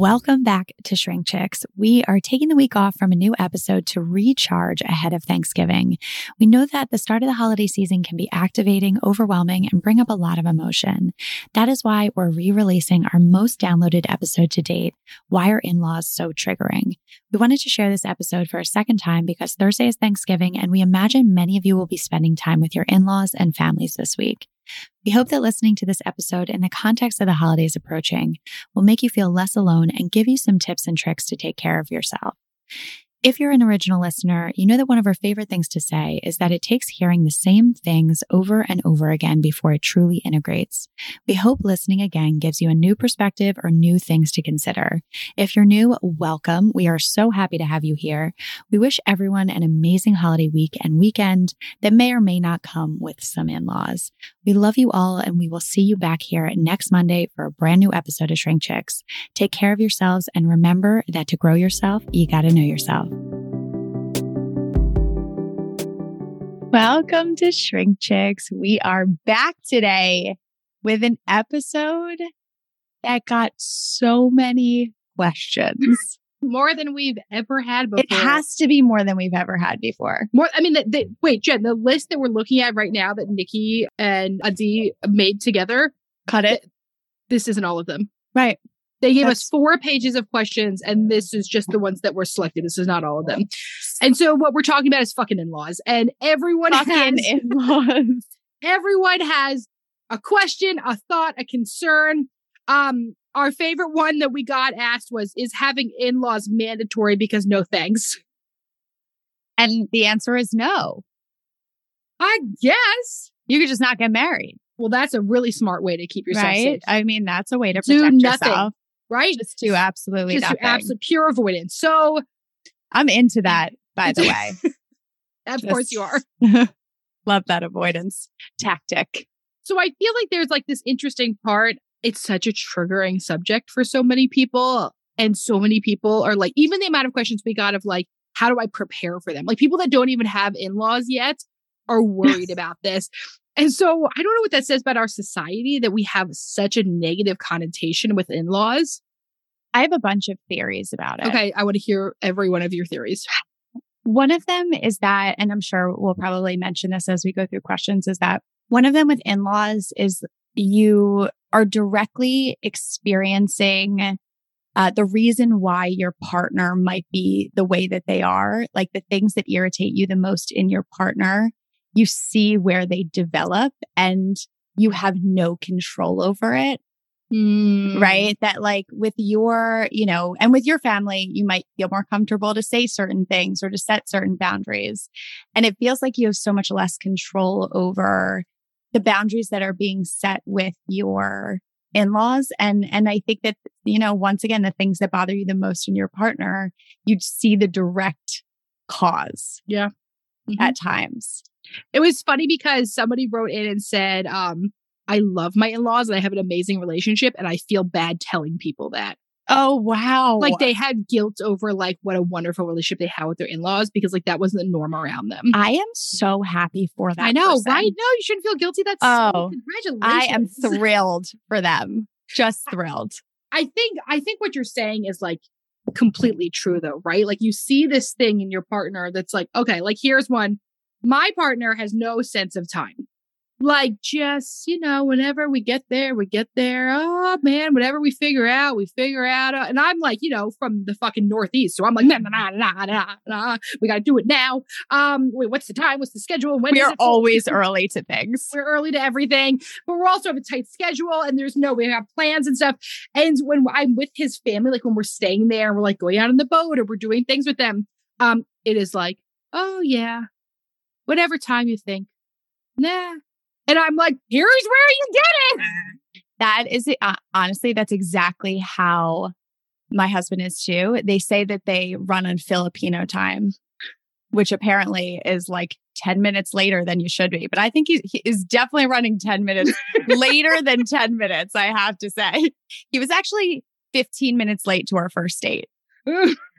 Welcome back to Shrink Chicks. We are taking the week off from a new episode to recharge ahead of Thanksgiving. We know that the start of the holiday season can be activating, overwhelming, and bring up a lot of emotion. That is why we're re releasing our most downloaded episode to date Why Are In Laws So Triggering? We wanted to share this episode for a second time because Thursday is Thanksgiving, and we imagine many of you will be spending time with your in laws and families this week. We hope that listening to this episode in the context of the holidays approaching will make you feel less alone and give you some tips and tricks to take care of yourself. If you're an original listener, you know that one of our favorite things to say is that it takes hearing the same things over and over again before it truly integrates. We hope listening again gives you a new perspective or new things to consider. If you're new, welcome. We are so happy to have you here. We wish everyone an amazing holiday week and weekend that may or may not come with some in-laws. We love you all and we will see you back here next Monday for a brand new episode of Shrink Chicks. Take care of yourselves and remember that to grow yourself, you got to know yourself. Welcome to Shrink Chicks. We are back today with an episode that got so many questions. More than we've ever had before. It has to be more than we've ever had before. more. I mean, the, the, wait, Jen, the list that we're looking at right now that Nikki and Adi made together, Cut it. this isn't all of them. Right. They gave That's- us four pages of questions, and this is just the ones that were selected. This is not all of them. And so, what we're talking about is fucking in laws, and everyone Fucking has in-laws. everyone has a question, a thought, a concern. Um, our favorite one that we got asked was, "Is having in-laws mandatory?" Because no thanks. And the answer is no. I guess. You could just not get married. Well, that's a really smart way to keep yourself right? safe, I mean, that's a way to Do protect nothing. yourself. right? Just do absolutely Just do nothing. absolute pure avoidance. So, I'm into that, by the way. of Just- course, you are. Love that avoidance tactic. So I feel like there's like this interesting part. It's such a triggering subject for so many people. And so many people are like, even the amount of questions we got of like, how do I prepare for them? Like people that don't even have in laws yet are worried about this. And so I don't know what that says about our society that we have such a negative connotation with in laws. I have a bunch of theories about it. Okay. I want to hear every one of your theories. One of them is that, and I'm sure we'll probably mention this as we go through questions, is that one of them with in laws is you are directly experiencing uh, the reason why your partner might be the way that they are, like the things that irritate you the most in your partner. You see where they develop and you have no control over it Mm. right? That like with your, you know, and with your family, you might feel more comfortable to say certain things or to set certain boundaries. And it feels like you have so much less control over the boundaries that are being set with your in-laws. And, and I think that, you know, once again, the things that bother you the most in your partner, you'd see the direct cause Mhm. at times. It was funny because somebody wrote in and said, um, I love my in laws and I have an amazing relationship, and I feel bad telling people that. Oh, wow. Like they had guilt over like what a wonderful relationship they had with their in laws because like that wasn't the norm around them. I am so happy for that. I know, person. right? No, you shouldn't feel guilty. That's Oh, congratulations. I am thrilled for them. Just thrilled. I think I think what you're saying is like completely true though, right? Like you see this thing in your partner that's like, okay, like here's one. My partner has no sense of time. Like just, you know, whenever we get there, we get there. Oh man, whatever we figure out, we figure out. Uh, and I'm like, you know, from the fucking northeast. So I'm like, nah, nah, nah, nah, nah, nah. We gotta do it now. Um, wait, what's the time? What's the schedule? When we're always early to things. we're early to everything, but we're also have a tight schedule and there's no, we have plans and stuff. And when I'm with his family, like when we're staying there and we're like going out on the boat or we're doing things with them, um, it is like, oh yeah, whatever time you think, nah. And I'm like, here's where you get it. That is, uh, honestly, that's exactly how my husband is too. They say that they run on Filipino time, which apparently is like 10 minutes later than you should be. But I think he, he is definitely running 10 minutes later than 10 minutes, I have to say. He was actually 15 minutes late to our first date.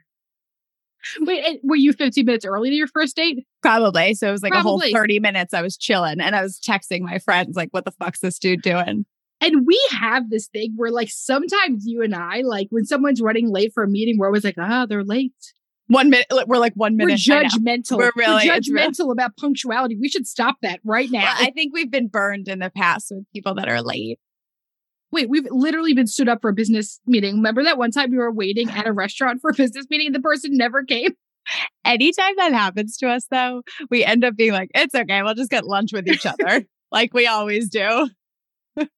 Wait, were you 15 minutes early to your first date? Probably. So it was like Probably. a whole 30 minutes I was chilling and I was texting my friends, like, what the fuck's this dude doing? And we have this thing where, like, sometimes you and I, like, when someone's running late for a meeting, we're always like, ah, they're late. One minute, we're like one minute. We're. Judgmental. We're really- real. judgmental about punctuality. We should stop that right now. Well, I think we've been burned in the past with people that are late. Wait, we've literally been stood up for a business meeting. Remember that one time we were waiting at a restaurant for a business meeting and the person never came? Anytime that happens to us, though, we end up being like, it's okay. We'll just get lunch with each other, like we always do. But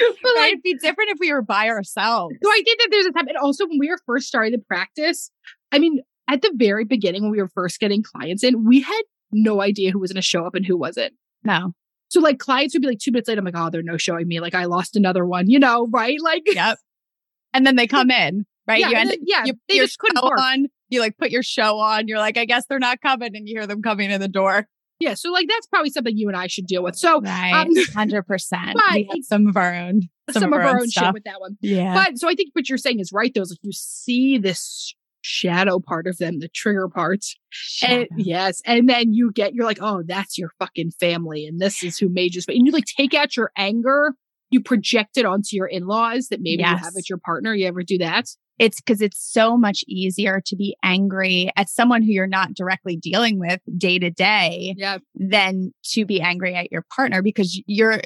like, It'd be different if we were by ourselves. so I think that there's a time. And also, when we were first starting the practice, I mean, at the very beginning, when we were first getting clients in, we had no idea who was going to show up and who wasn't. No. So, like, clients would be like two minutes late. I'm like, oh, they're no showing me. Like, I lost another one, you know, right? Like, Yep. And then they come in, right? yeah, you end then- yeah, you they just couldn't park. on. You like put your show on. You're like, I guess they're not coming, and you hear them coming in the door. Yeah, so like that's probably something you and I should deal with. So um, hundred percent. We have some of our own, some, of our own, shit with that one. Yeah, But so I think what you're saying is right. Though, is like you see this shadow part of them, the trigger part. And, yes, and then you get you're like, oh, that's your fucking family, and this is who made you. sp-" And you like take out your anger, you project it onto your in laws that maybe you have with your partner. You ever do that? it's because it's so much easier to be angry at someone who you're not directly dealing with day to day Yeah, than to be angry at your partner because you're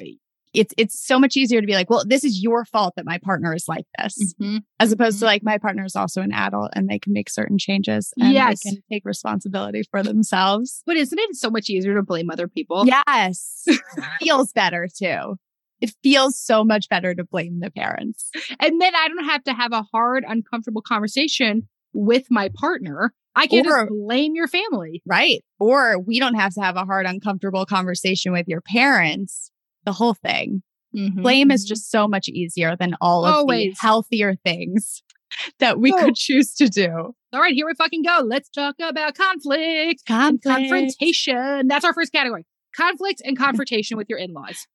it's it's so much easier to be like well this is your fault that my partner is like this Mhm. as opposed Mhm. to like my partner is also an adult and they can make certain changes and Yes. they can take responsibility for themselves but isn't it so much easier to blame other people? yes feels better too it feels so much better to blame the parents and then I don't have to have a hard, uncomfortable conversation with my partner. I can Or- just blame your family. Right. Or we don't have to have a hard, uncomfortable conversation with your parents. The whole thing. Blame is Mhm. just so much easier than all of Always. the healthier things that we Oh. could choose to do. All right, here we fucking go. Let's talk about conflict Conflict. confrontation. That's our first category conflict and confrontation with your in laws.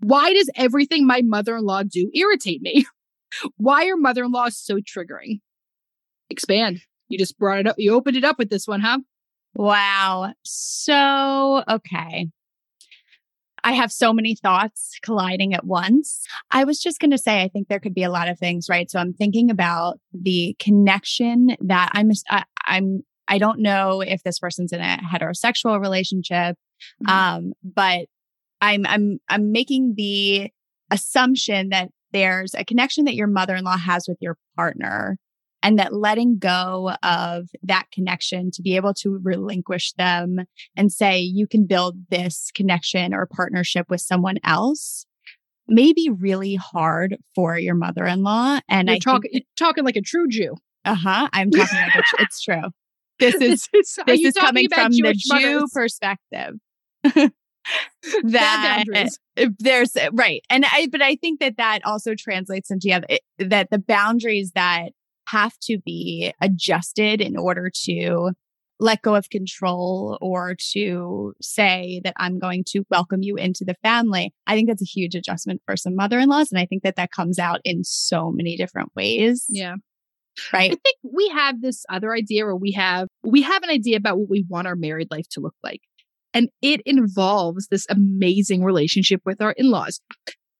Why does everything my mother in law do irritate me? Why are mother in laws so triggering? Expand. You just brought it up. You opened it up with this one, huh? Wow. So, okay. I have so many thoughts colliding at once. I was just going to say, I think there could be a lot of things, right? So I'm thinking about the connection that I'm, I, I'm, I don't know if this person's in a heterosexual relationship, Mhm. um, but I'm, I'm, I'm making the assumption that there's a connection that your mother-in-law has with your partner and that letting go of that connection to be able to relinquish them and say you can build this connection or partnership with someone else may be really hard for your mother-in-law and You're i talking, you're talking like a true Jew. uh-huh i'm talking like it's, it's true. This is is, this is coming from the Jewish jew perspective. That eh, there's eh, right and i but i think that that also translates into the other- eh, that the boundaries that have to be adjusted in order to let go of control or to say that i'm going to welcome you into the family i think that's a huge adjustment for some mother-in-laws and i think that that comes out in so many different ways Yeah. right I think we have this other idea where we have we have an idea about what we want our married life to look like. And it involves this amazing relationship with our in-laws.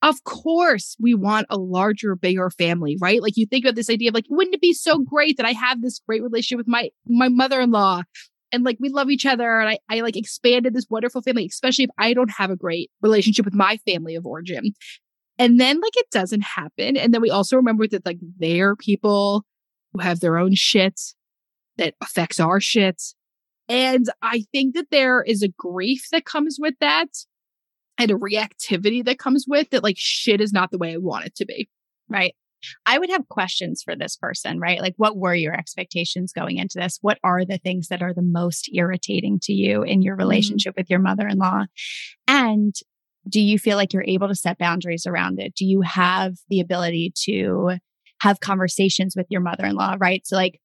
Of course, we want a larger, bigger family, right? Like you think about this idea of like, wouldn't it be so great that I have this great relationship with my my mother-in-law and like we love each other and I, I like expanded this wonderful family, especially if I don't have a great relationship with my family of origin. And then like it doesn't happen. And then we also remember that like they're people who have their own shit that affects our shit. And I think that there is a grief that comes with that and a reactivity that comes with that, like, shit is not the way I want it to be. right I would have questions for this person, right? Like, what were your expectations going into this? What are the things that are the most irritating to you in your mm-hmm. relationship mm-hmm. with your mother in law? And do you feel like you're able to set boundaries around it? Do you have the ability to have conversations with your mother in law, right? So, like,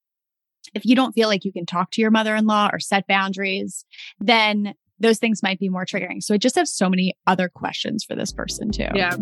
if you don't feel like you can talk to your mother in law or set boundaries, then those things might be more triggering. So, I just have so many other questions for this person, too. Yeah.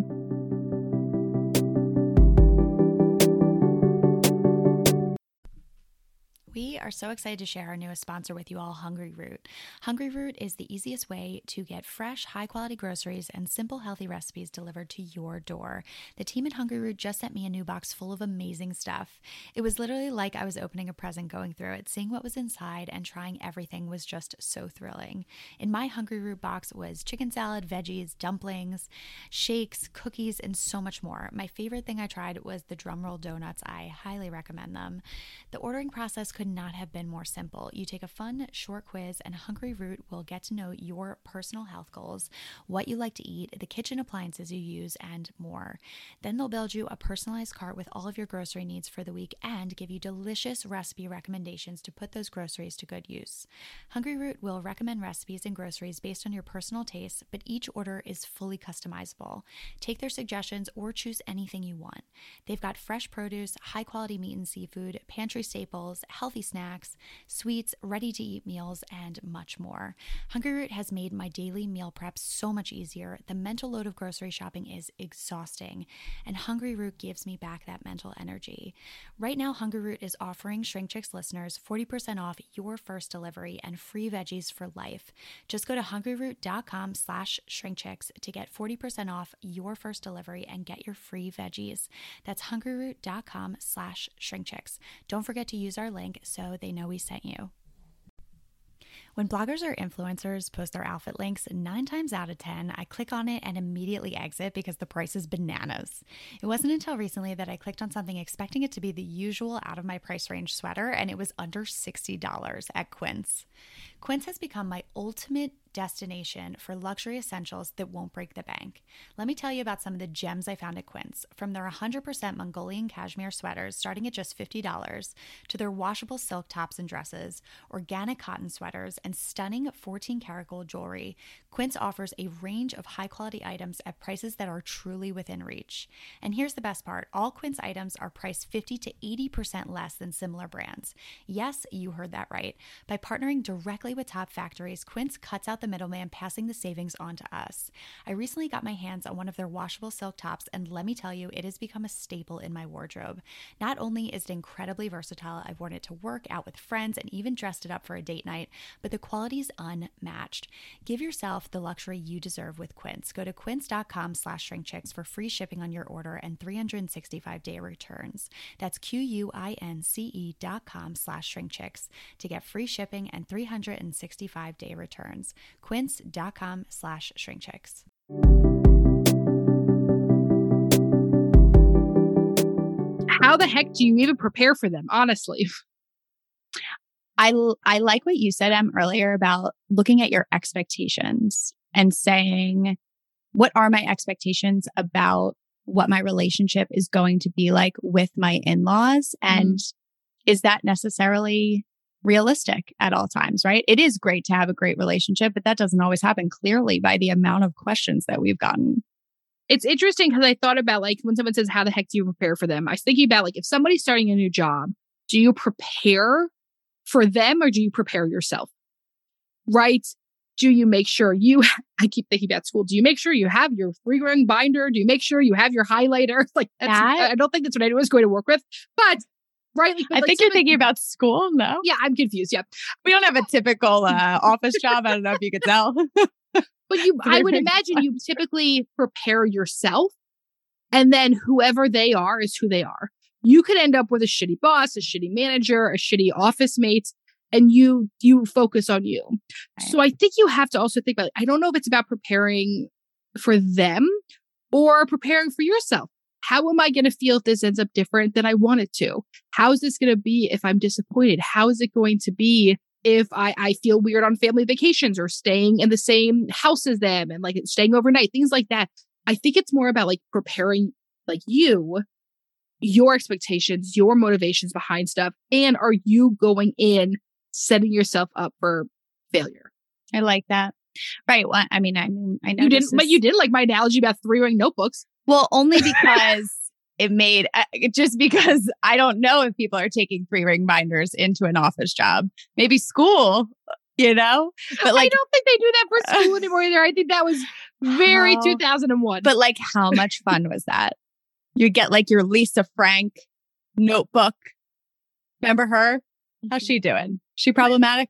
We are so excited to share our newest sponsor with you all, Hungryroot. Hungry Root is the easiest way to get fresh, high quality groceries and simple, healthy recipes delivered to your door. The team at Hungryroot just sent me a new box full of amazing stuff. It was literally like I was opening a present going through it. Seeing what was inside and trying everything was just so thrilling. In my Hungryroot box was chicken salad, veggies, dumplings, shakes, cookies, and so much more. My favorite thing I tried was the drumroll donuts. I highly recommend them. The ordering process could not have been more simple. You take a fun, short quiz, and Hungryroot will get to know your personal health goals, what you like to eat, the kitchen appliances you use, and more. Then they'll build you a personalized cart with all of your grocery needs for the week and give you delicious recipe recommendations to put those groceries to good use. Hungryroot will recommend recipes and groceries based on your personal tastes, but each order is fully customizable. Take their suggestions or choose anything you want. They've got fresh produce, high quality meat and seafood, pantry staples, health healthy snacks, sweets, ready to eat meals, and much more. Hungryroot has made my daily meal prep so much easier. The mental load of grocery shopping is exhausting, and Hungryroot gives me back that mental energy. Right now, Hungryroot is offering Shrink Chicks listeners 40% off your first delivery and free veggies for life. Just go to hungryroot.com slash shrinkchicks to get 40% off your first delivery and get your free veggies. That's hungryroot.com slash shrinkchicks. Don't forget to use our link so they know we sent you. When bloggers or influencers post their outfit links, nine times out of 10, I click on it and immediately exit because the price is bananas. It wasn't until recently that I clicked on something expecting it to be the usual out of my price range sweater, and it was under $60 at Quince. Quince has become my ultimate destination for luxury essentials that won't break the bank. Let me tell you about some of the gems I found at Quince. From their 100% Mongolian cashmere sweaters starting at just $50 to their washable silk tops and dresses, organic cotton sweaters, and stunning 14 karat gold jewelry, Quince offers a range of high quality items at prices that are truly within reach. And here's the best part all Quince items are priced 50 to 80% less than similar brands. Yes, you heard that right. By partnering directly with top factories, Quince cuts out the middleman, passing the savings on to us. I recently got my hands on one of their washable silk tops, and let me tell you, it has become a staple in my wardrobe. Not only is it incredibly versatile, I've worn it to work, out with friends, and even dressed it up for a date night, but the quality is unmatched. Give yourself the luxury you deserve with Quince. Go to quince.com slash shrinkchicks for free shipping on your order and 365 day returns. That's Q-U-I-N-C-E dot com slash shrinkchicks to get free shipping and 365 day returns quince.com slash shrinkchicks. How the heck do you even prepare for them, honestly? I, I like what you said, Em, earlier about looking at your expectations and saying, what are my expectations about what my relationship is going to be like with my in laws? And mm. is that necessarily realistic at all times, right? It is great to have a great relationship, but that doesn't always happen clearly by the amount of questions that we've gotten. It's interesting because I thought about like when someone says, How the heck do you prepare for them? I was thinking about like if somebody's starting a new job, do you prepare for them or do you prepare yourself? Right? Do you make sure you, I keep thinking about school, do you make sure you have your three ring binder? Do you make sure you have your highlighter? Like, that, I don't think that's what anyone is going to work with, but right? Like, I like think you're thinking about school. No. Yeah, I'm confused. Yeah, we don't have a typical uh, office job. I don't know if you could tell. but you, I would imagine you typically prepare yourself, and then whoever they are is who they are. You could end up with a shitty boss, a shitty manager, a shitty office mate, and you you focus on you. Right. So I think you have to also think about. I don't know if it's about preparing for them or preparing for yourself how am I going to feel if this ends up different than I want it to? How is this going to be if I'm disappointed? How is it going to be if I, I feel weird on family vacations or staying in the same house as them and like staying overnight, things like that. I think it's more about like preparing like you your expectations, your motivations behind stuff? And are you going in setting yourself up for failure? I like that. Right. Well, I mean, I mean, I know you didn't, is... but you did like my analogy about three ring notebooks. Well, only because it made uh, just because I don't know if people are taking three ring binders into an office job, maybe school, you know, but like, I don't think they do that for school anymore either. I think that was very how, 2001. But like, how much fun was that? You get like your Lisa Frank notebook. Remember her? How's she doing? She problematic?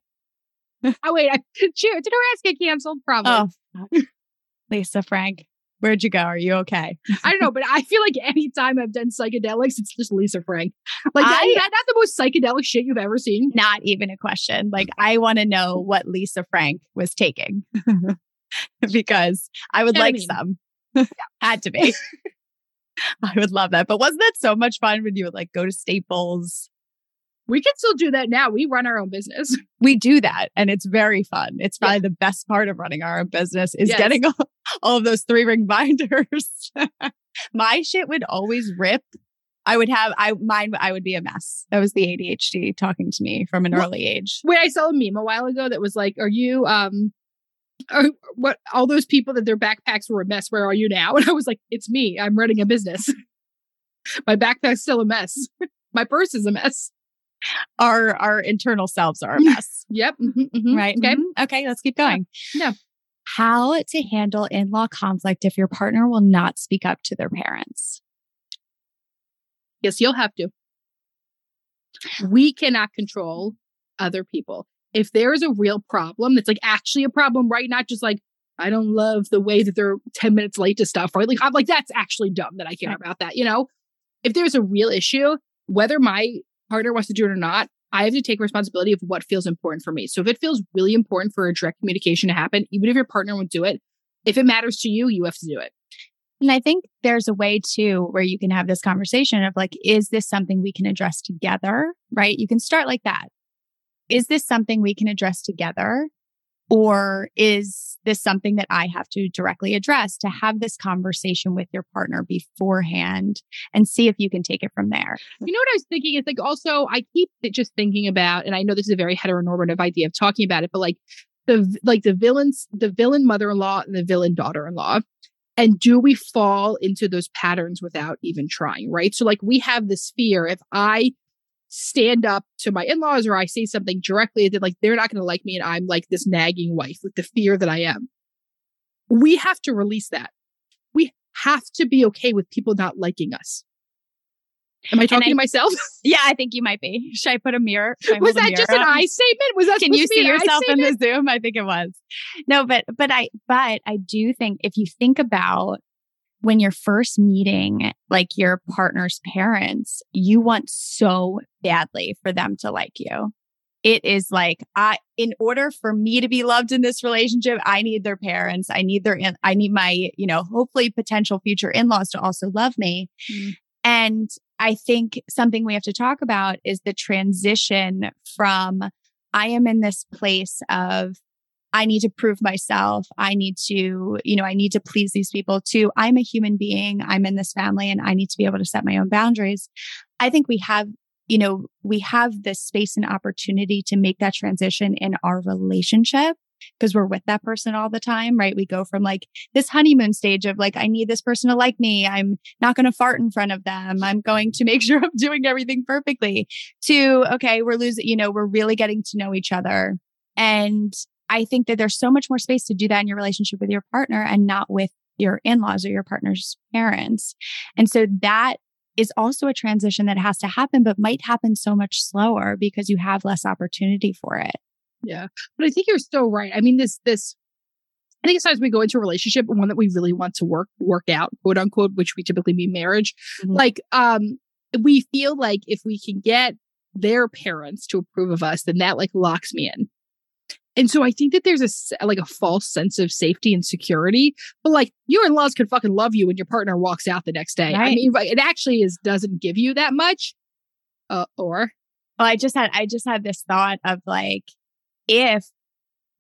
oh wait, I, she, did her ass get canceled? Probably. Oh, Lisa Frank. Where'd you go? Are you okay? I don't know, but I feel like anytime I've done psychedelics, it's just Lisa Frank. Like I, that, that's the most psychedelic shit you've ever seen. Not even a question. Like I want to know what Lisa Frank was taking because I would like some. Had to be. I would love that. But wasn't that so much fun when you would like go to Staples? We can still do that now. We run our own business. We do that and it's very fun. It's probably yeah. the best part of running our own business is yes. getting all, all of those three ring binders. My shit would always rip. I would have I mine I would be a mess. That was the ADHD talking to me from an well, early age. Wait, I saw a meme a while ago that was like, "Are you um are, what all those people that their backpacks were a mess where are you now and i was like it's me i'm running a business my backpack's still a mess my purse is a mess our our internal selves are a mess. Yep. Mm-hmm, mm-hmm. right? Okay. mm-hmm. okay let's keep going. Yeah. How to handle in-law conflict if your partner will not speak up to their parents? Yes you'll have to. We cannot control other people. If there is a real problem that's like actually a problem, right? Not just like, I don't love the way that they're 10 minutes late to stuff, right? Like, I'm like, that's actually dumb that I care about that, you know? If there's a real issue, whether my partner wants to do it or not, I have to take responsibility of what feels important for me. So if it feels really important for a direct communication to happen, even if your partner won't do it, if it matters to you, you have to do it. And I think there's a way too where you can have this conversation of like, is this something we can address together? Right? You can start like that is this something we can address together? Or is this something that I have to directly address to have this conversation with your partner beforehand and see if you can take it from there? You know what I was thinking is like also, I keep just thinking about, and I know this is a very heteronormative idea of talking about it, but like the, like the villains, the villain mother-in-law and the villain daughter-in-law. And do we fall into those patterns without even trying? Right. So like we have this fear if I stand up to my in-laws or I say something directly that like they're not going to like me and I'm like this nagging wife with the fear that I am. We have to release that. We have to be okay with people not liking us. Am I talking I, to myself? Yeah, I think you might be. Should I put a mirror? Was that just an I statement? Was that Can you see yourself in the Zoom? I think it was. No, but but I but I do think if you think about when you're first meeting like your partner's parents, you want so badly for them to like you. It is like, I, in order for me to be loved in this relationship, I need their parents. I need their, I need my, you know, hopefully potential future in-laws to also love me. Mm. And I think something we have to talk about is the transition from I am in this place of I need to prove myself. I need to, you know, I need to please these people too. I'm a human being. I'm in this family and I need to be able to set my own boundaries. I think we have, you know, we have this space and opportunity to make that transition in our relationship because we're with that person all the time, right? We go from like this honeymoon stage of like, I need this person to like me. I'm not going to fart in front of them. I'm going to make sure I'm doing everything perfectly to, okay, we're losing, you know, we're really getting to know each other. And I think that there's so much more space to do that in your relationship with your partner and not with your in-laws or your partner's parents. And so that is also a transition that has to happen, but might happen so much slower because you have less opportunity for it. Yeah. But I think you're still right. I mean, this, this, I think sometimes we go into a relationship, one that we really want to work, work out, quote unquote, which we typically mean marriage. Mm-hmm. Like, um, we feel like if we can get their parents to approve of us, then that like locks me in. And so I think that there's a like a false sense of safety and security, but like your in-laws could fucking love you when your partner walks out the next day. Right. I mean, it actually is doesn't give you that much. Uh, or well, I just had I just had this thought of like if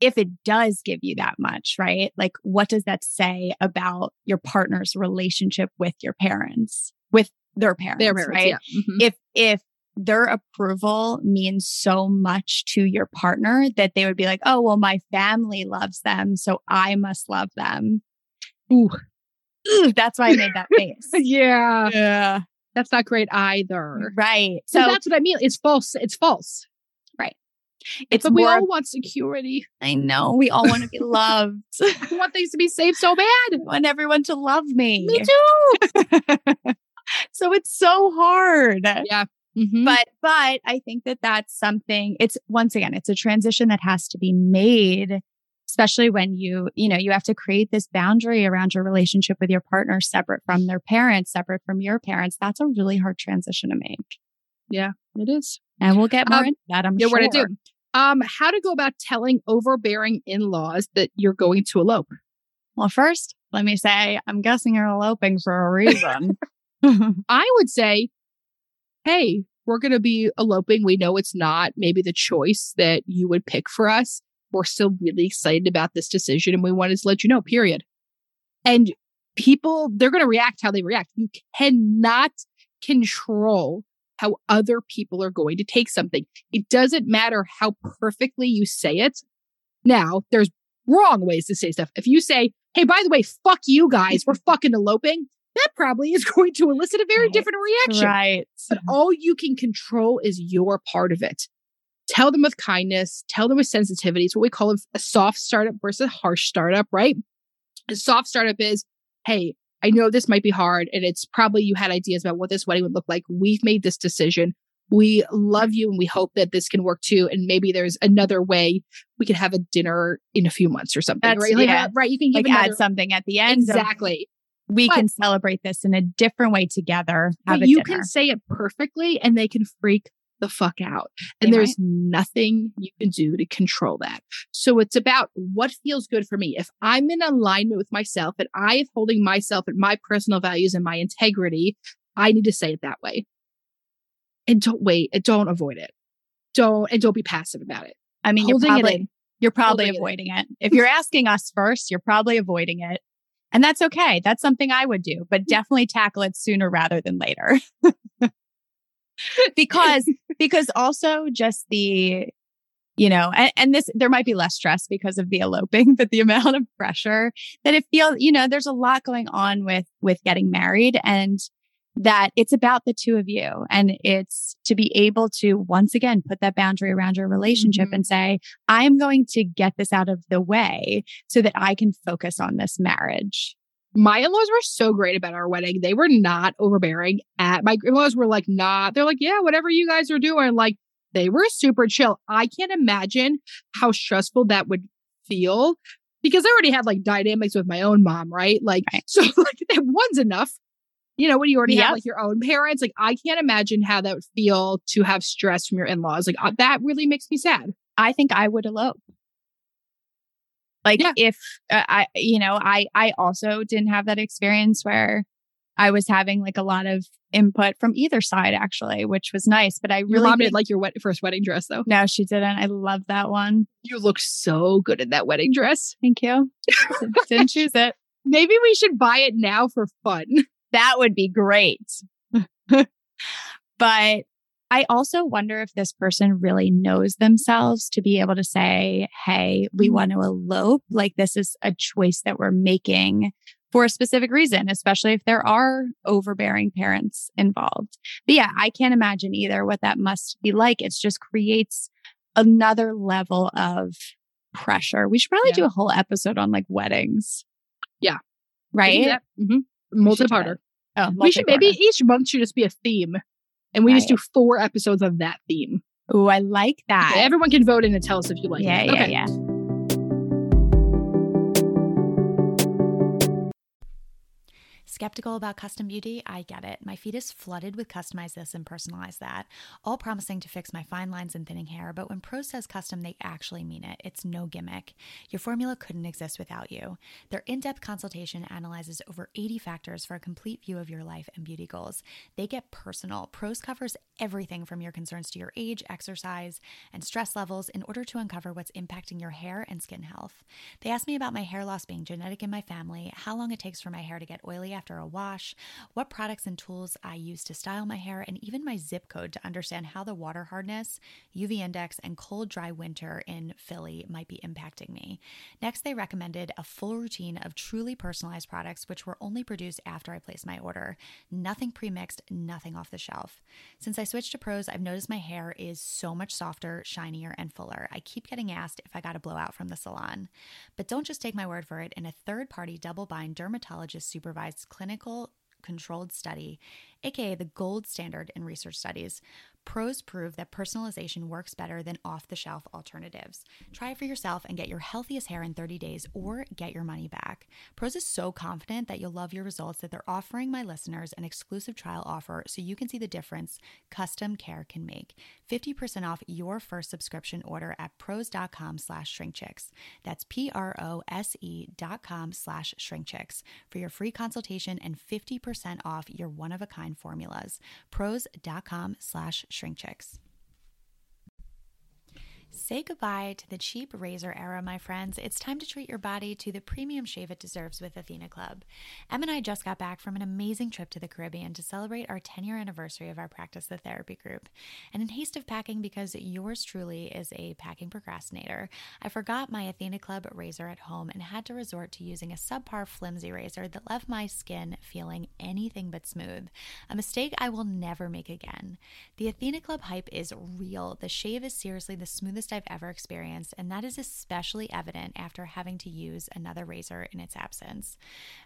if it does give you that much, right? Like what does that say about your partner's relationship with your parents? With their parents, Their parents, right? yeah. Mhm. If if their approval means so much to your partner that they would be like, "Oh, well, my family loves them, so I must love them." Ooh. Ooh, that's why I made that face. yeah. yeah, That's not great either. right. So, So that's what I mean. It's false. It's false. Right. It's But we all want security. I know we all want to be loved. We want things to be safe so bad. I want everyone to love me. Me too. so it's so hard. Yeah. Mhm. but but i think that that's something it's once again it's a transition that has to be made especially when you you know you have to create this boundary around your relationship with your partner separate from their parents separate from your parents that's a really hard transition to make Yeah, it is. and we'll get more Um, into that i'm Yeah, sure we're gonna do. Um, how to go about telling overbearing in-laws that you're going to elope? well first let me say i'm guessing you're eloping for a reason I would say, hey, we're going to be eloping. We know it's not maybe the choice that you would pick for us. We're still really excited about this decision and we wanted to let you know, period. And people, they're going to react how they react. You cannot control how other people are going to take something. It doesn't matter how perfectly you say it. Now, there's wrong ways to say stuff. If you say, hey, by the way, fuck you guys, we're fucking eloping, that probably is going to elicit a very Right. different reaction. right But all you can control is your part of it. Tell them with kindness, tell them with sensitivity. It's what we call a, soft startup versus a harsh startup, right? A soft startup is, hey, I know this might be hard, and it's probably you had ideas about what this wedding would look like. We've made this decision. We love you and we hope that this can work too. And maybe there's another way we could have a dinner in a few months or something, That's- right? Yeah. uh, right. You can give like add another- something at the end exactly. We But- can celebrate this in a different way together have but you dinner. can say it perfectly and they can freak the fuck out. They And there's might. nothing you can do to control that. So it's about what feels good for me. If I'm in alignment with myself and I am holding myself and my personal values and my integrity, I need to say it that way. And don't wait and don't avoid it. Don't and don't be passive about it. I mean, you're Holding it probably you're probably Holding it avoiding it. If you're asking us first, you're probably avoiding it. And that's okay. That's something I would do, but mm. definitely tackle it sooner rather than later. because because also just the you know and, and this there might be less stress because of the eloping but the amount of pressure that it feels you know there's a lot going on with with getting married and that it's about the two of you and it's to be able to once again put that boundary around your relationship Mhm. and say i'm going to get this out of the way so that i can focus on this marriage My in-laws were so great about our wedding. They were not overbearing at my in-laws were like not, they're like, yeah, whatever you guys are doing. Like they were super chill. I can't imagine how stressful that would feel because I already had like dynamics with my own mom, right? Like, Right. so like that one's enough. You know, when you already Yep. have like your own parents, like I can't imagine how that would feel to have stress from your in-laws. Like uh, that really makes me sad. I think I would elope. Like Yeah. if uh, I, you know, I, I also didn't have that experience where I was having like a lot of input from either side, actually, which was nice. But I Your really mom didn't like your wed- first wedding dress though. No, she didn't. I love that one. You look so good in that wedding dress. Thank you. didn't choose it. Maybe we should buy it now for fun. That would be great. but I also wonder if this person really knows themselves to be able to say, Hey, we Mhm. want to elope. Like this is a choice that we're making for a specific reason, especially if there are overbearing parents involved. But yeah, I can't imagine either what that must be like. It just creates another level of pressure. We should probably Yeah. do a whole episode on like weddings. Yeah. Right? Mm-hmm. We should do Multi-parter. Oh, We should maybe each month should just be a theme, and we just do four episodes of that theme. Oh, I like that. Okay, everyone can vote in and tell us if you like yeah, it. yeah, Okay. yeah. Skeptical about custom beauty? I get it. My feed is flooded with customize this and personalize that, all promising to fix my fine lines and thinning hair. But when Prose says custom, they actually mean it. It's no gimmick. Your formula couldn't exist without you. Their in depth consultation analyzes over 80 factors for a complete view of your life and beauty goals. They get personal. Prose covers everything from your concerns to your age, exercise, and stress levels in order to uncover what's impacting your hair and skin health. They asked me about my hair loss being genetic in my family, how long it takes for my hair to get oily after a wash, what products and tools I use to style my hair, and even my zip code to understand how the water hardness, UV index, and cold, dry winter in Philly might be impacting me. Next, they recommended a full routine of truly personalized products, which were only produced after I placed my order. Nothing pre mixed, nothing off the shelf. Since I switched to Prose, I've noticed my hair is so much softer, shinier, and fuller. I keep getting asked if I got a blowout from the salon. But don't just take my word for it. In a third party double blind dermatologist supervised clinical controlled study, aka the gold standard in research studies, Prose prove that personalization works better than off the shelf alternatives. Try it for yourself and get your healthiest hair in 30 days or get your money back. Prose is so confident that you'll love your results that they're offering my listeners an exclusive trial offer so you can see the difference custom care can make. 50% off your first subscription order at prose.com slash shrinkchicks. That's P-R-O-S-E dot com slash shrinkchicks for your free consultation and 50% off your one-of-a-kind formulas. Prose.com slash shrinkchicks. Say goodbye to the cheap razor era, my friends. It's time to treat your body to the premium shave it deserves with Athena Club. Em and I just got back from an amazing trip to the Caribbean to celebrate our 10 year anniversary of our Practice the Therapy group. And in haste of packing, because yours truly is a packing procrastinator, I forgot my Athena Club razor at home and had to resort to using a subpar flimsy razor that left my skin feeling anything but smooth. A mistake I will never make again. The Athena Club hype is real. The shave is seriously the smoothest I've ever experienced, and that is especially evident after having to use another razor in its absence.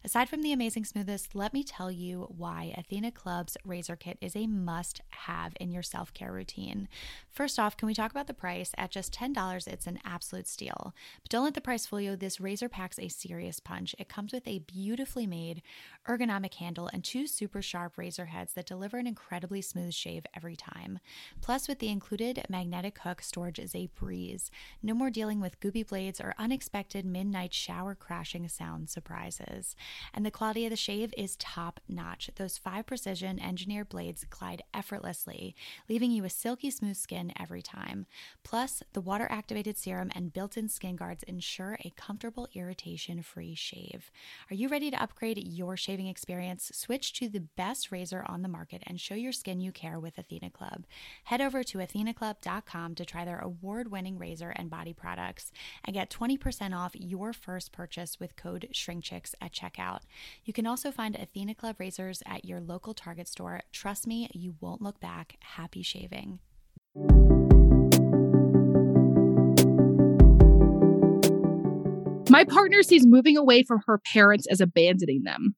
Aside from the amazing smoothness, let me tell you why Athena Club's razor kit is a must have in your self care routine. First off, can we talk about the price? At just $10, it's an absolute steal. But don't let the price fool you. This razor packs a serious punch. It comes with a beautifully made ergonomic handle and two super sharp razor heads that deliver an incredibly smooth shave every time. Plus, with the included magnetic hook, storage is a breeze. No more dealing with goopy blades or unexpected midnight shower crashing sound surprises. And the quality of the shave is top notch. Those five precision engineered blades glide effortlessly, leaving you with silky smooth skin every time. Plus, the water activated serum and built in skin guards ensure a comfortable, irritation free shave. Are you ready to upgrade your experience? Switch to the best razor on the market and show your skin you care with Athena Club. Head over to athenaclub.com to try their award winning razor and body products and get 20% off your first purchase with code SHRINKCHICKS at checkout. You can also find Athena Club razors at your local Target store. Trust me, you won't look back. Happy shaving. My partner sees moving away from her parents as abandoning them.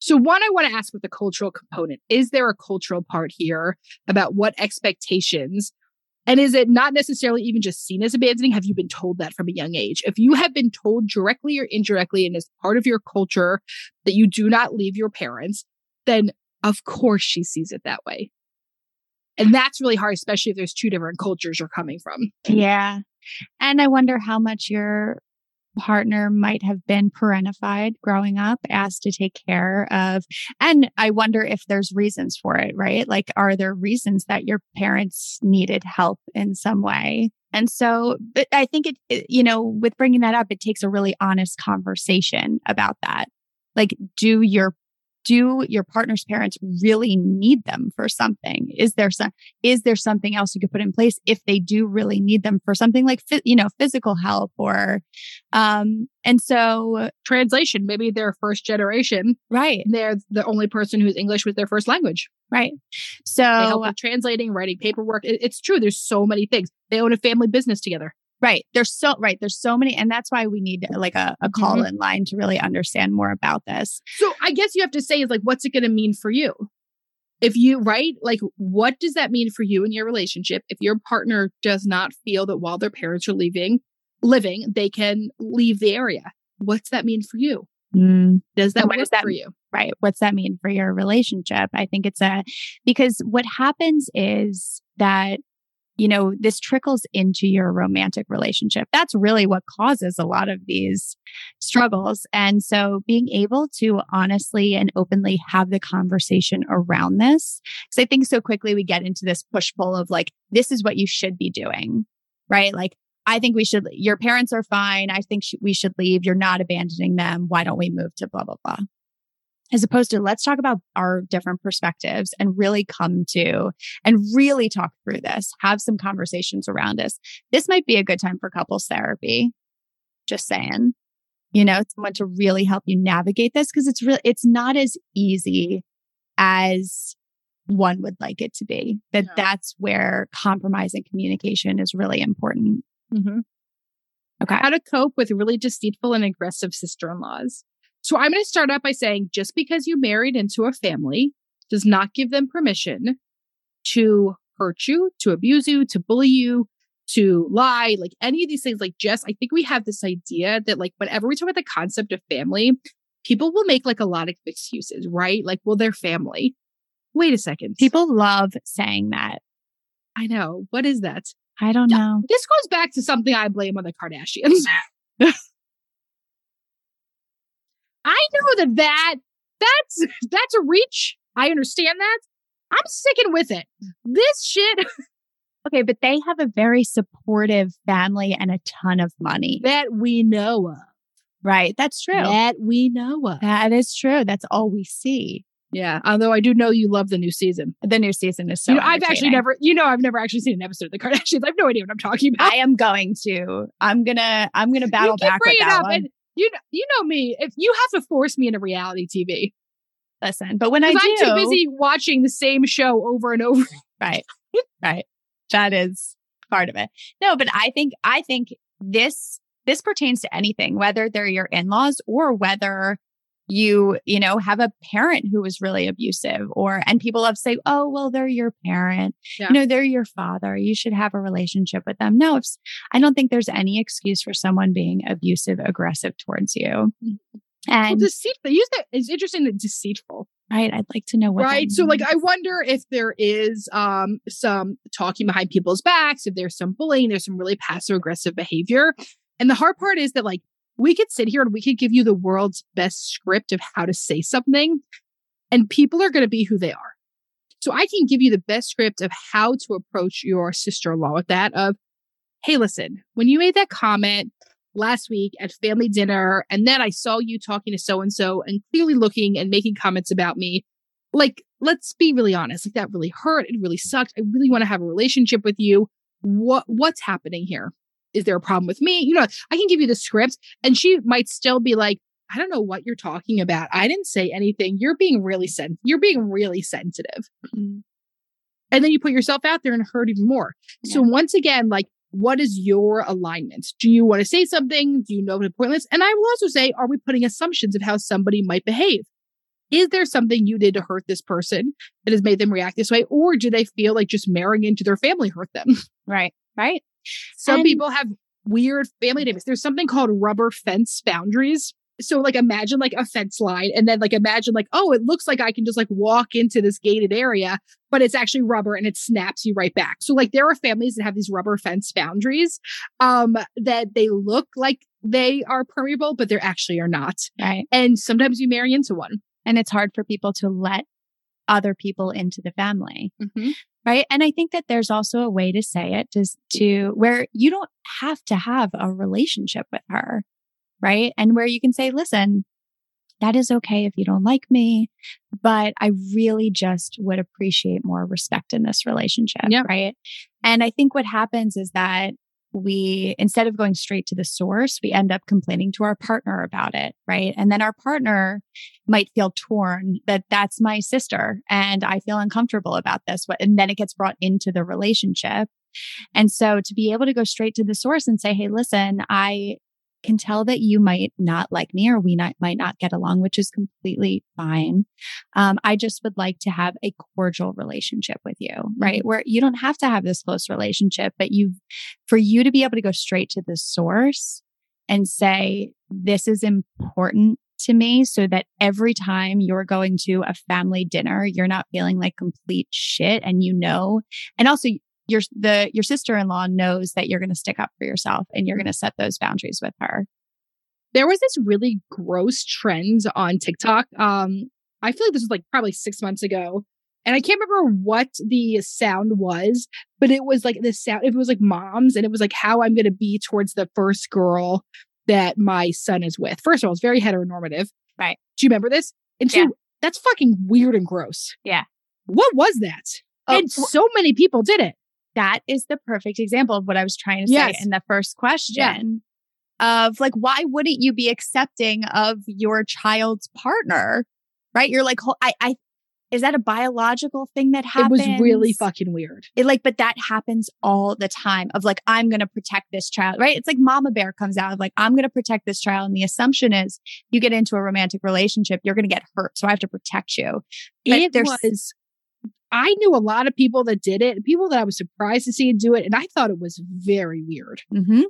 So, one, I want to ask with the cultural component is there a cultural part here about what expectations? And is it not necessarily even just seen as abandoning? Have you been told that from a young age? If you have been told directly or indirectly and as part of your culture that you do not leave your parents, then of course she sees it that way. And that's really hard, especially if there's two different cultures you're coming from. Yeah. And I wonder how much your partner might have been parentified growing up, asked to take care of. And I wonder if there's reasons for it, right? Like, are there reasons that your parents needed help in some way? And so I think it, it, you know, with bringing that up, it takes a really honest conversation about that. Like, do your do your partner's parents really need them for something? Is there some is there something else you could put in place if they do really need them for something like you know physical help or um and so translation maybe they're first generation. Right. They're the only person who's english was their first language. Right. So they help with translating writing paperwork. It, it's true there's so many things. They own a family business together Right. There's so right. There's so many, and that's why we need like a, a call mm-hmm. in line to really understand more about this. So I guess you have to say is like, what's it going to mean for you? If you right, like, what does that mean for you in your relationship? If your partner does not feel that while their parents are leaving, living, they can leave the area. What's that mean for you? Mm. Does that what does that for you? Right. What's that mean for your relationship? I think it's a because what happens is that you know, this trickles into your romantic relationship. That's really what causes a lot of these struggles. And so being able to honestly and openly have the conversation around this, because I think so quickly we get into this push pull of like, this is what you should be doing, right? Like, I think we should, your parents are fine. I think sh- we should leave. You're not abandoning them. Why don't we move to blah, blah, blah. As opposed to let's talk about our different perspectives and really come to and really talk through this, have some conversations around us. This might be a good time for couples therapy. Just saying, you know, someone to really help you navigate this because it's really, it's not as easy as one would like it to be. That that's where compromise and communication is really important. Mm-hmm. Okay. How to cope with really deceitful and aggressive sister in laws. So I'm going to start out by saying just because you married into a family does not give them permission to hurt you, to abuse you, to bully you, to lie, like any of these things. Like, Jess, I think we have this idea that, like, whenever we talk about the concept of family, people will make like a lot of excuses, right? Like, well, they're family. Wait a second. People love saying that. I know. What is that? I don't know. This goes back to something I blame on the Kardashians. I know that that that's that's a reach. I understand that. I'm sticking with it. This shit Okay, but they have a very supportive family and a ton of money. that we know of. Right. That's true. That we know of. That is true. That's all we see. Yeah. Although I do know you love the new season. The new season is so. you know, I've actually never, you know, I've never actually seen an episode of the Kardashians. I have no idea what I'm talking about. I am going to. I'm gonna. I'm gonna battle back with that up, one. and you know, you know me. If you have to force me into reality TV, Listen, but when I do, I'm too busy watching the same show over and over. right, right, that is part of it. No, but I think I think this this pertains to anything, whether they're your in laws or whether you you know have a parent who was really abusive or and people love to say oh well they're your parent Yeah. you know they're your father you should have a relationship with them no i don't think there's any excuse for someone being abusive aggressive towards you Well, and deceitful. Use that. It's interesting that deceitful. right i'd like to know what right so like i wonder if there is um some talking behind people's backs if there's some bullying there's some really passive aggressive behavior and the hard part is that like we could sit here and we could give you the world's best script of how to say something and people are going to be who they are. So i can give you the best script of how to approach your sister-in-law with that of hey listen when you made that comment last week at family dinner and then i saw you talking to so and so and clearly looking and making comments about me like let's be really honest like that really hurt it really sucked i really want to have a relationship with you. What what's happening here is there a problem with me? You know i can give you the script and she might still be like i don't know what you're talking about. I didn't say anything. You're being really sen- you're being really sensitive. Mm. and then you put yourself out there and hurt even more. So once again like what is your alignment? Do you want to say something? Do you know the pointless and i will also say are we putting assumptions of how somebody might behave? Is there something you did to hurt this person that has made them react this way or do they feel like just marrying into their family hurt them? Right right some And- people have weird family dynamics. There's something called rubber fence boundaries. So like imagine like a fence line and then like imagine like oh it looks like i can just like walk into this gated area but it's actually rubber and it snaps you right back. So like there are families that have these rubber fence boundaries um that they look like they are permeable but they actually are not. Right. And sometimes you marry into one. And it's hard for people to let other people into the family Mm-hmm. right and i think that there's also a way to say it just to where you don't have to have a relationship with her right and where you can say listen that is okay if you don't like me but i really just would appreciate more respect in this relationship Yeah. right and i think what happens is that we instead of going straight to the source we end up complaining to our partner about it right and then our partner might feel torn that that's my sister and I feel uncomfortable about this. And then it gets brought into the relationship. And so to be able to go straight to the source and say, Hey, listen, I can tell that you might not like me or we not, might not get along, which is completely fine. Um, I just would like to have a cordial relationship with you, right? Where you don't have to have this close relationship, but you, for you to be able to go straight to the source and say, this is important to me so that every time you're going to a family dinner, you're not feeling like complete shit and you know, and also your, the, your sister-in-law knows that you're going to stick up for yourself and you're going to set those boundaries with her. there was this really gross trend on TikTok. Um, I feel like this was like probably six months ago. And I can't remember what the sound was, but it was like the sound, it was like moms, and it was like how I'm going to be towards the first girl that my son is with. First of all, it's very heteronormative. Right. Do you remember this? And two, Yeah. that's fucking weird and gross. Yeah. What was that? And so many people did it. That is the perfect example of what I was trying to Yes. say in the first question of like, why wouldn't you be accepting of your child's partner? Right? You're like, I, I, is that a biological thing that happens? It was really fucking weird. It like, but that happens all the time of like, I'm going to protect this child, right? It's like mama bear comes out of like, I'm going to protect this child. And the assumption is you get into a romantic relationship, you're going to get hurt. So I have to protect you. But it there's- was I knew a lot of people that did it, people that I was surprised to see do it, and I thought it was very weird. Mm-hmm.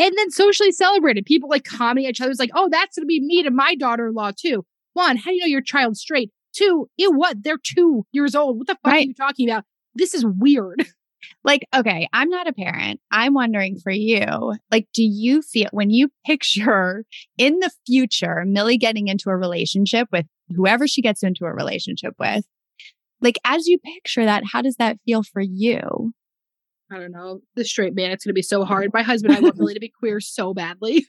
And then socially celebrated. People like commenting each other was like, oh, that's gonna be me to my daughter-in-law too. One, how do you know your child's straight? Two, ew, what? They're two years old. What the fuck are you talking about? This is weird. like okay i'm not a parent i'm wondering for you like do you feel when you picture in the future millie getting into a relationship with whoever she gets into a relationship with like as you picture that how does that feel for you I don't know. The straight man, it's gonna be so hard. My husband, I want Millie to be queer so badly.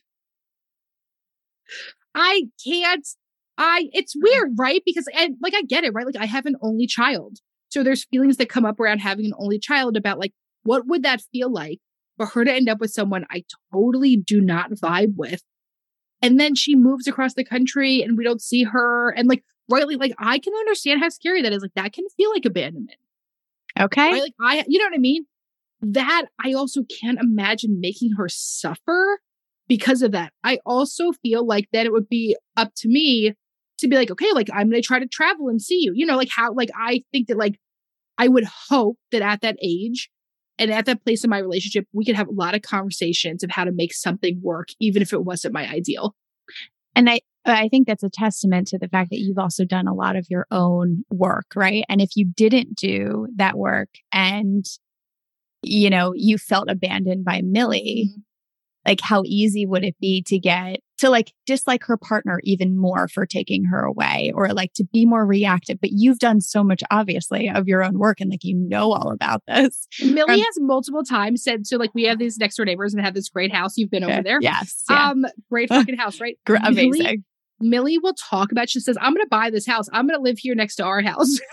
I can't. I it's uh-huh. weird, right? Because and like I get it, right? Like I have an only child. So there's feelings that come up around having an only child about like what would that feel like for her to end up with someone I totally do not vibe with. And then she moves across the country and we don't see her. And like rightly, like I can understand how scary that is. Like that can feel like abandonment okay right? Like I, you know what I mean? That I also can't imagine making her suffer because of that. I also feel like that it would be up to me to be like, okay, like I'm going to try to travel and see you. You know, like how, like I think that like I would hope that at that age and at that place in my relationship, we could have a lot of conversations of how to make something work, even if it wasn't my ideal. and i i think that's a testament to the fact that you've also done a lot of your own work right and if you didn't do that work and you know you felt abandoned by millie like how easy would it be to get to like dislike her partner even more for taking her away or like to be more reactive but you've done so much obviously of your own work and like you know all about this Millie Um, has multiple times said, so like we have these next door neighbors and have this great house. You've been over there. yes yeah. Um, great fucking house, right? Gr- Millie- amazing Millie will talk about. She says, "I'm going to buy this house. I'm going to live here next to our house."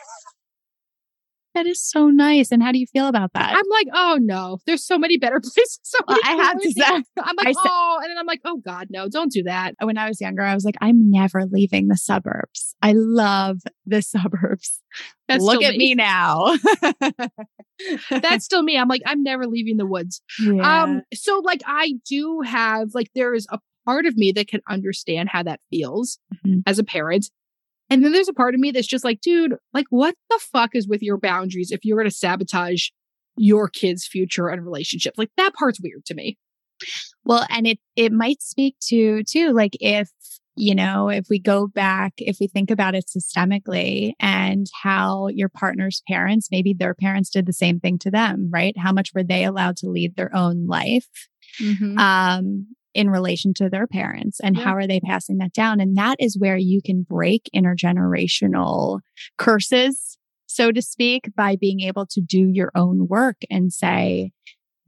that is so nice and how do you feel about that I'm like, "Oh no, there's so many better places." So Well, I have to say, I'm like, I "Oh," and then I'm like, "Oh God, no, don't do that." when I was younger, I was like, I'm never leaving the suburbs. I love the suburbs. That's Look at me now. That's still me. I'm like, I'm never leaving the woods. Yeah. Um, so like, I do have like, there is a part of me that can understand how that feels Mhm. as a parent. And then there's a part of me that's just like, dude, like, what the fuck is with your boundaries if you're going to sabotage your kid's future and relationship? Like, that part's weird to me. Well, and it it might speak to too, like if you know, if we go back, if we think about it systemically and how your partner's parents, maybe their parents did the same thing to them, right? How much were they allowed to lead their own life? um, in relation to their parents and Yeah. how are they passing that down and that is where you can break intergenerational curses so to speak by being able to do your own work and say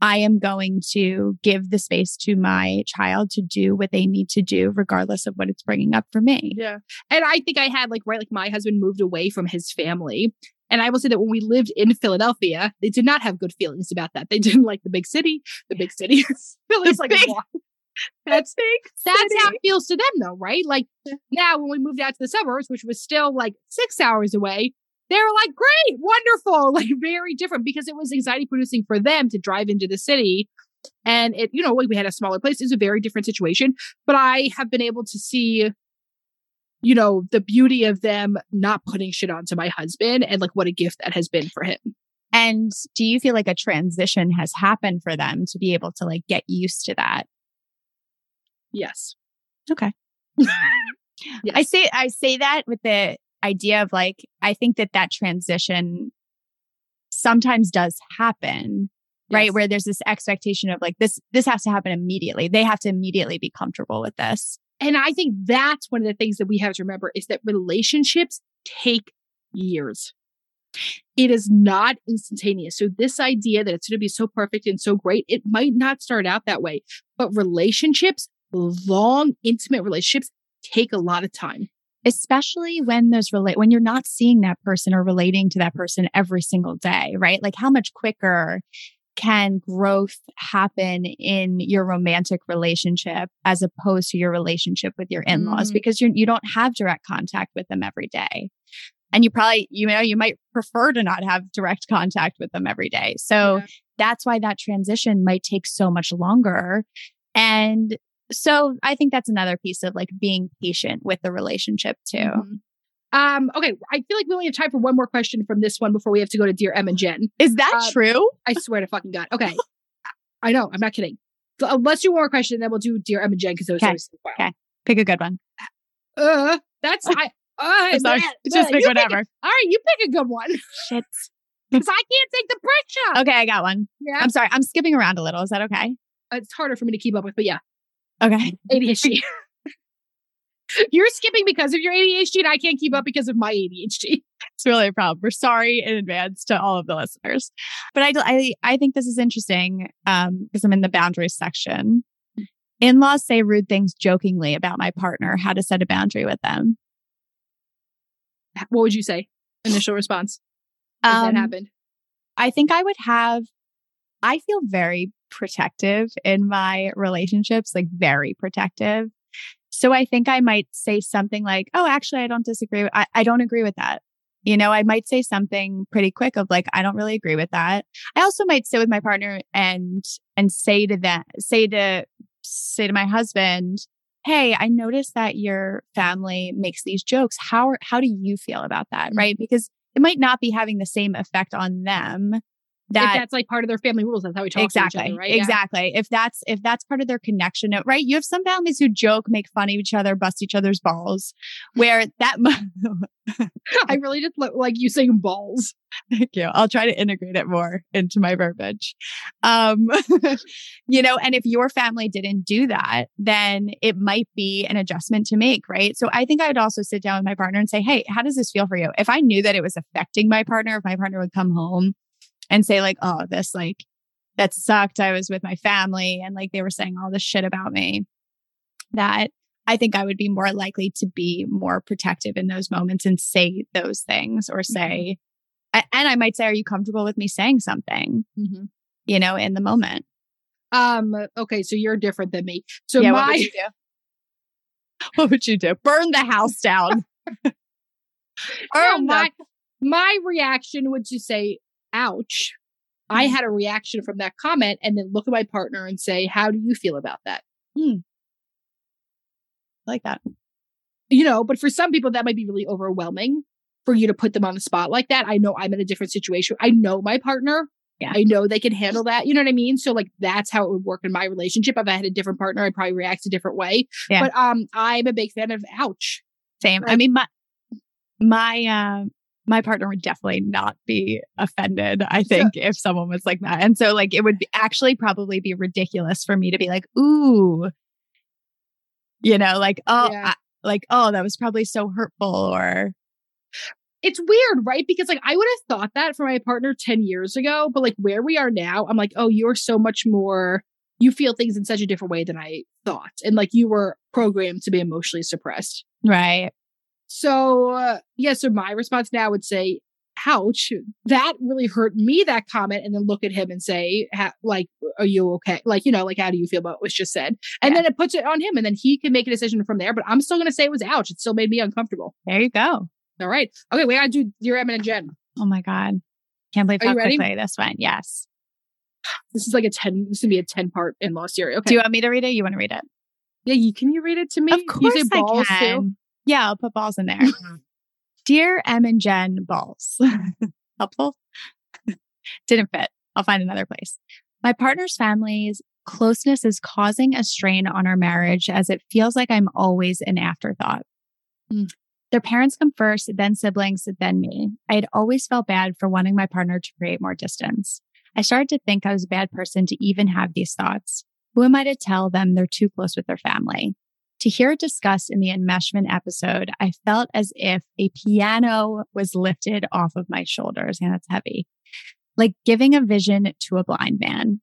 i am going to give the space to my child to do what they need to do regardless of what it's bringing up for me Yeah. And I think I had like, right, like my husband moved away from his family. And I will say that when we lived in Philadelphia, they did not have good feelings about that. They didn't like the big city. The big city. Philly's like, big-? That's that's how it feels to them though, right? Like now when we moved out to the suburbs, which was still like six hours away, they were like, great, wonderful, like very different because it was anxiety producing for them to drive into the city. And it, you know, like we had a smaller place. It's a very different situation. But I have been able to see you know, the beauty of them not putting shit onto my husband and like what a gift that has been for him. and do you feel like a transition has happened for them to be able to like get used to that Yes. Okay. yes. I say I say that with the idea of like I think that that transition sometimes does happen, right? Where there's this expectation of like this this has to happen immediately. They have to immediately be comfortable with this. And I think that's one of the things that we have to remember is that relationships take years. It is not instantaneous. So this idea that it's going to be so perfect and so great, it might not start out that way. But relationships, long, intimate relationships take a lot of time. especially when those relate when you're not seeing that person or relating to that person every single day, right? Like how much quicker can growth happen in your romantic relationship as opposed to your relationship with your in-laws Mm. because you you don't have direct contact with them every day. And you probably you know you might prefer to not have direct contact with them every day. So Yeah. that's why that transition might take so much longer. And so I think that's another piece of like being patient with the relationship too. Mhm. Um, okay, I feel like we only have time for one more question from this one before we have to go to Dear Em and Jen. Is that Uh, true? I swear to fucking God. Okay. I know, I'm not kidding. So, uh, let's do one more question and then we'll do Dear Em and Jen because those Okay, are okay. Pick a good one. Uh, that's I. Uh, sorry. bleh, Just pick whatever. a- all right, you pick a good one Shit. because I can't take the pressure. Okay, I got one. Yeah, I'm sorry. I'm skipping around a little. Is that okay? it's harder for me to keep up with, but yeah, Okay. ADHD. You're skipping because of your ADHD, and I can't keep up because of my ADHD. It's really a problem. We're sorry in advance to all of the listeners. But I, I, I think this is interesting um, because I'm in the boundaries section. In laws say rude things jokingly about my partner. How to set a boundary with them. What would you say? Initial response. If Um, that happened. I think I would have, I feel very protective in my relationships, like very protective. So I think I might say something like, oh, actually, I don't disagree. I, I don't agree with that. You know, I might say something pretty quick of like, I don't really agree with that. I also might sit with my partner and, and say to that, say to, say to my husband, Hey, I noticed that your family makes these jokes. How, how do you feel about that? Mhm. Right. Because it might not be having the same effect on them if that's like part of their family rules, that's how we talk exactly to each other, right? Yeah. exactly. If that's if that's part of their connection right? You have some families who joke make fun of each other bust each other's balls where that I really just lo- like you saying balls. thank you. I'll try to integrate it more into my verbiage. Um you know and if your family didn't do that then it might be an adjustment to make right? So i think i would also sit down with my partner and say hey how does this feel for you? If i knew that it was affecting my partner if my partner would come home and say like oh this like that sucked. I was with my family and like they were saying all this shit about me that i think i would be more likely to be more protective in those moments and say those things or say a- and i might say are you comfortable with me saying something? Mm-hmm. you know in the moment. Um. Okay, so you're different than me. So yeah my what would you do? What would you do? Burn the house down. No, the- my my reaction would just say, "Ouch." I Mm-hmm. had a reaction from that comment, and then look at my partner and say, "How do you feel about that?" I like that You know, but for some people, that might be really overwhelming for you to put them on the spot like that. I know I'm in a different situation. I know my partner. Yeah. I know they can handle that. You know what I mean? So like that's how it would work in my relationship. If I had a different partner, I'd probably react a different way. Yeah. But um I'm a big fan of ouch. same i mean my my uh my partner would definitely not be offended i think if someone was like that and so like it would be, actually probably be ridiculous for me to be like ooh you know like oh Yeah. I, like oh that was probably so hurtful or It's weird, right? Because like I would have thought that for my partner 10 years ago, but like where we are now, I'm like, oh, you're so much more you feel things in such a different way than I thought. And like you were programmed to be emotionally suppressed. right So, uh, yeah, so my response now would say, ouch, that really hurt me, that comment. And then look at him and say, like, are you okay? Like, you know, like, how do you feel about what was just said? And Yeah. then it puts it on him and then he can make a decision from there. But I'm still going to say it was ouch. It still made me uncomfortable. there you go All right. Okay, we got to do your Emin and Jen. oh my god can't believe how ready? quickly this went yes This is like a 10, this is going to be a 10 part in law series. Okay. do you want me to read it you want to read it yeah, you, can you read it to me? Of course I can. too? Yeah, I'll put balls in there. Dear Em and Jen balls. Helpful? Didn't fit. I'll find another place. My partner's family's closeness is causing a strain on our marriage as it feels like I'm always an afterthought. Mm. Their parents come first, then siblings, then me. I had always felt bad for wanting my partner to create more distance. I started to think I was a bad person to even have these thoughts. Who am I to tell them they're too close with their family? To hear it discussed in the enmeshment episode, I felt as if a piano was lifted off of my shoulders. And that's heavy. Like giving a vision to a blind man.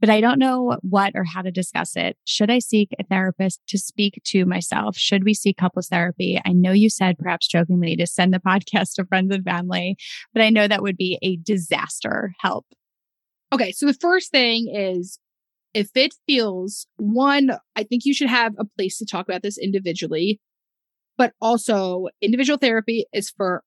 but I don't know what or how to discuss it. Should I seek a therapist to speak to myself? Should we seek couples therapy? I know you said perhaps jokingly to send the podcast to friends and family, but I know that would be a disaster help. Okay. So the first thing is if it feels one, I think you should have a place to talk about this individually, but also individual therapy is for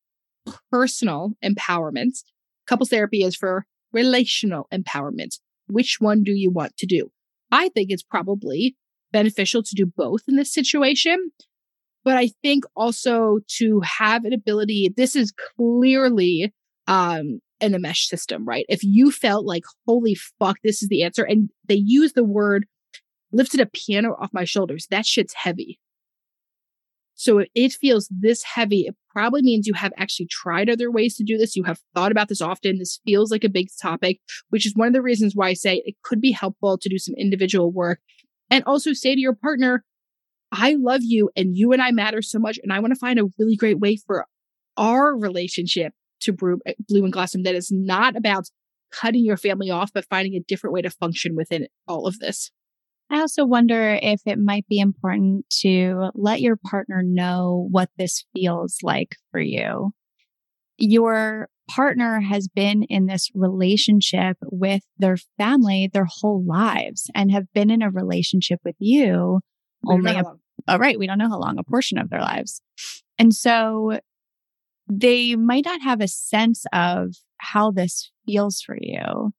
personal empowerment. Couples therapy is for relational empowerment. Which one do you want to do? I think it's probably beneficial to do both in this situation. But I think also to have an ability, this is clearly um, an enmeshed system, right? If you felt like, holy fuck, this is the answer, and they use the word lifted a piano off my shoulders, that shit's heavy. So if it feels this heavy, it probably means you have actually tried other ways to do this. You have thought about this often. This feels like a big topic, which is one of the reasons why I say it could be helpful to do some individual work and also say to your partner, I love you and you and I matter so much. And I want to find a really great way for our relationship to brew, eh, blue and blossom that is not about cutting your family off, but finding a different way to function within all of this. I also wonder if it might be important to let your partner know what this feels like for you. Your partner has been in this relationship with their family their whole lives and have been in a relationship with you only a, oh, right we don't know how long a portion of their lives and so they might not have a sense of how this feels for you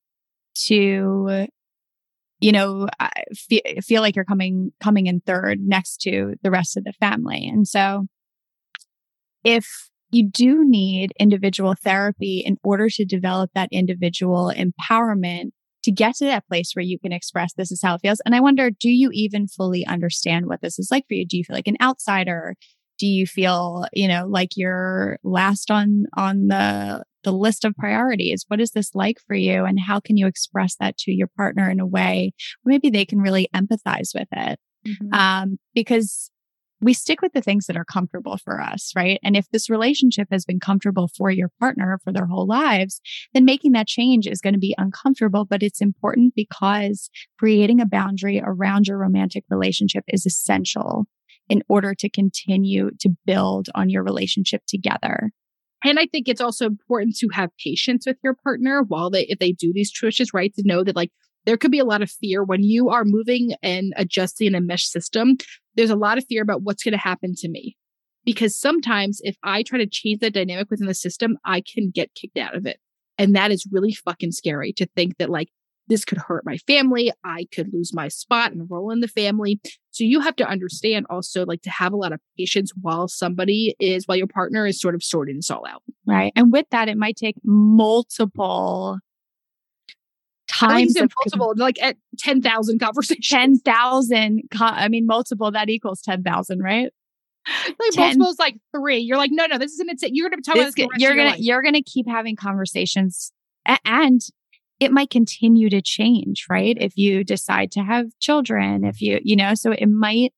to you know, feel, feel like you're coming, coming in third next to the rest of the family. And so if you do need individual therapy in order to develop that individual empowerment to get to that place where you can express this is how it feels. And I wonder, do you even fully understand what this is like for you? Do you feel like an outsider? Do you feel, you know, like you're last on, on the the list of priorities. What is this like for you? And how can you express that to your partner in a way maybe they can really empathize with it? Mm-hmm. Um, because we stick with the things that are comfortable for us, right? And if this relationship has been comfortable for your partner for their whole lives, then making that change is going to be uncomfortable, but it's important because creating a boundary around your romantic relationship is essential in order to continue to build on your relationship together. And I think it's also important to have patience with your partner while they, if they do these choices, right? To know that like there could be a lot of fear when you are moving and adjusting an enmeshed system. There's a lot of fear about what's going to happen to me. Because sometimes if I try to change the dynamic within the system, I can get kicked out of it. And that is really fucking scary to think that like this could hurt my family. I could lose my spot and roll in the family. So you have to understand also like to have a lot of patience while somebody is, while your partner is sort of sorting this all out. Right. And with that, it might take multiple times of multiple, like at 10,000 conversations. 10,000. I mean, multiple, that equals 10,000, right? like 10, multiple is like three. You're like, no, no, this isn't it. You're going to talk this, about this. You're going to, you're going to keep having conversations and it might continue to change, right? If you decide to have children, if you, you know, so it might,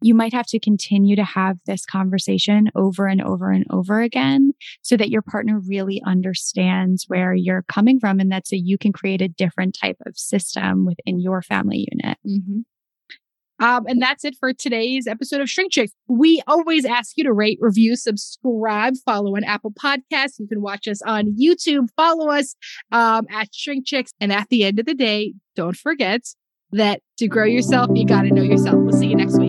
you might have to continue to have this conversation over and over and over again so that your partner really understands where you're coming from and that so you can create a different type of system within your family unit. Mm-hmm. Um, and that's it for today's episode of Shrink Chicks. We always ask you to rate, review, subscribe, follow on Apple Podcasts. You can watch us on YouTube. Follow us um, at Shrink Chicks. And at the end of the day, don't forget that to grow yourself, you got to know yourself. We'll see you next week.